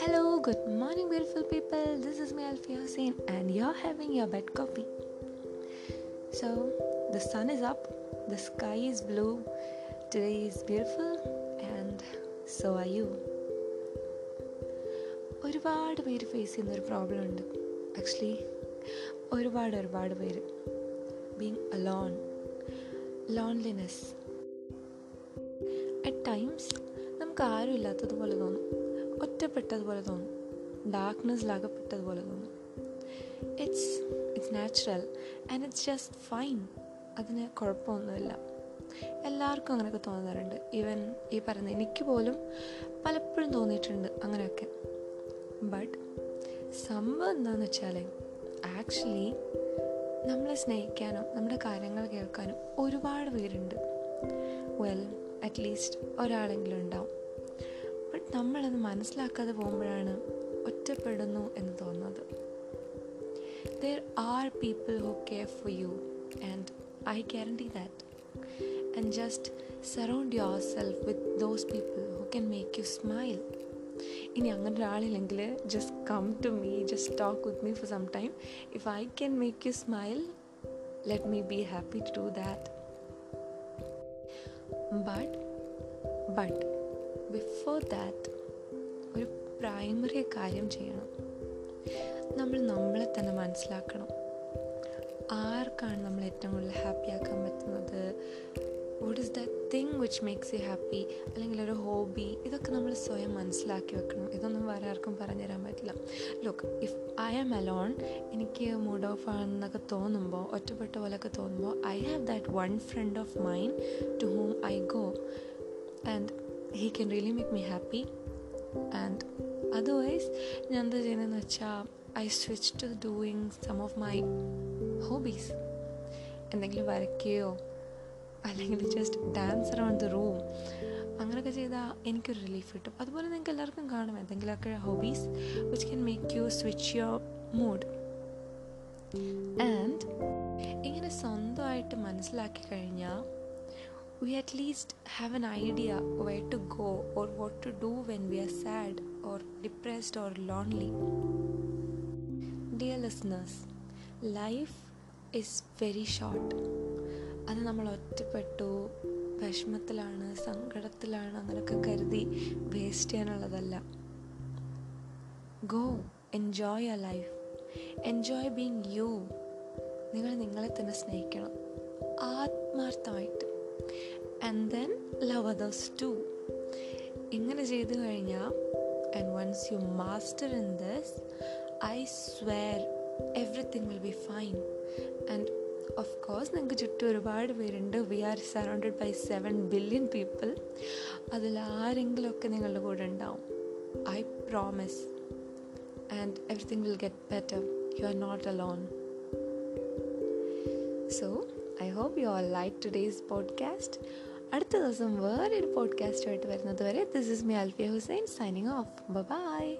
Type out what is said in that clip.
Hello, good morning, beautiful people. This is me, Alfia Hussein, and you're having your bed coffee. So, the sun is up, the sky is blue, today is beautiful, and so are you. ഒരുപാട് പേര് face ചെയ്യുന്ന ഒരു problem ഉണ്ട് actually ഒരുപാട് ഒരുപാട് പേര് being alone loneliness at times നമുക്ക് ആരും ഇല്ലാത്തതുപോലെ തോന്നും. ഒറ്റപ്പെട്ടതുപോലെ തോന്നും. ഡാർക്ക്നെസ്സിലകപ്പെട്ടതുപോലെ തോന്നും. It's it's natural and it's just fine അതിന് കുഴപ്പമൊന്നുമില്ല. എല്ലാവർക്കും അങ്ങനെയൊക്കെ തോന്നാറുണ്ട്. ഈവൻ ഈ പറയുന്ന എനിക്ക് പോലും പലപ്പോഴും തോന്നിയിട്ടുണ്ട് അങ്ങനെയൊക്കെ. ബട്ട് സംഭവം എന്താണെന്ന് വെച്ചാൽ ആക്ച്വലി നമ്മളെ സ്നേഹിക്കാനും നമ്മുടെ കാര്യങ്ങൾ കേൾക്കാനും ഒരുപാട് പേരുണ്ട്. വെൽ അറ്റ്ലീസ്റ്റ് ഒരാളെങ്കിലും ഉണ്ടാവും. ബട്ട് നമ്മളത് മനസ്സിലാക്കാതെ പോകുമ്പോഴാണ് ഒറ്റപ്പെടുന്നു എന്ന് തോന്നുന്നത്. There are people who care for you and I guarantee that and just surround yourself with those people who can make you smile ഇനി അങ്ങനെ ഒരാളില്ലെങ്കിൽ just come to me just talk with me for some time if I can make you smile let me be happy to do that but but before that ഒരു primary കാര്യം ചെയ്യണം. നമ്മൾ നമ്മളെ തന്നെ മനസ്സിലാക്കണം. ആർക്കാണ് നമ്മൾ ഏറ്റവും കൂടുതൽ ഹാപ്പിയാക്കാൻ പറ്റുന്നത്? വിച്ച് മേക്സ് യു ഹാപ്പി അല്ലെങ്കിൽ ഒരു ഹോബി ഇതൊക്കെ നമ്മൾ സ്വയം മനസ്സിലാക്കി വെക്കണം. ഇതൊന്നും വേറെ ആർക്കും പറഞ്ഞുതരാൻ പറ്റില്ല. Look if I am alone എനിക്ക് മൂഡ് ഓഫ് ആണെന്നൊക്കെ തോന്നുമ്പോൾ ഒറ്റപ്പെട്ട പോലെയൊക്കെ തോന്നുമ്പോൾ I have that one friend of mind to whom I go and he can really make me happy and otherwise ഞാൻ എന്താ ചെയ്യുന്നതെന്ന് വെച്ചാൽ I switch to doing some of my hobbies എന്തെങ്കിലും വരയ്ക്കുകയോ അല്ലെങ്കിൽ just dance around the room അങ്ങനെയൊക്കെ ചെയ്താൽ എനിക്കൊരു റിലീഫ് കിട്ടും അതുപോലെ നിങ്ങൾക്ക് എല്ലാവർക്കും കാണും എന്തെങ്കിലുമൊക്കെ hobbies which can make you switch your mood and ഇങ്ങനെ സ്വന്തമായിട്ട് മനസ്സിലാക്കി കഴിഞ്ഞാൽ we least have an idea where to go or what to do when we are sad or depressed or lonely. Dear listeners, life is very short. അത് നമ്മൾ ഒറ്റപ്പെട്ടു വിഷമത്തിലാണ് സങ്കടത്തിലാണ് അങ്ങനെയൊക്കെ കരുതി waste ചെയ്യാനുള്ളതല്ല. Go enjoy your life enjoy being you നിങ്ങൾ നിങ്ങളെ തന്നെ സ്നേഹിക്കണം. ആത്മാർത്ഥമായിട്ട്. And then love others too ഇങ്ങനെ ചെയ്തു കഴിഞ്ഞാൽ and once you master in this I swear everything will be fine and of course നിങ്ങൾക്ക് ചുറ്റും ഒരുപാട് പേരുണ്ട്. We are surrounded by seven billion people അതിൽ ആരെങ്കിലുമൊക്കെ നിങ്ങളുടെ കൂടെ ഉണ്ടാവും. I promise and everything will get better you are not alone so I hope you are like today's podcast അടുത്ത ദിവസം വേറൊരു പോഡ്കാസ്റ്റുമായിട്ട് വരുന്നത് വരെ this is me Alfiya Hussain signing off bye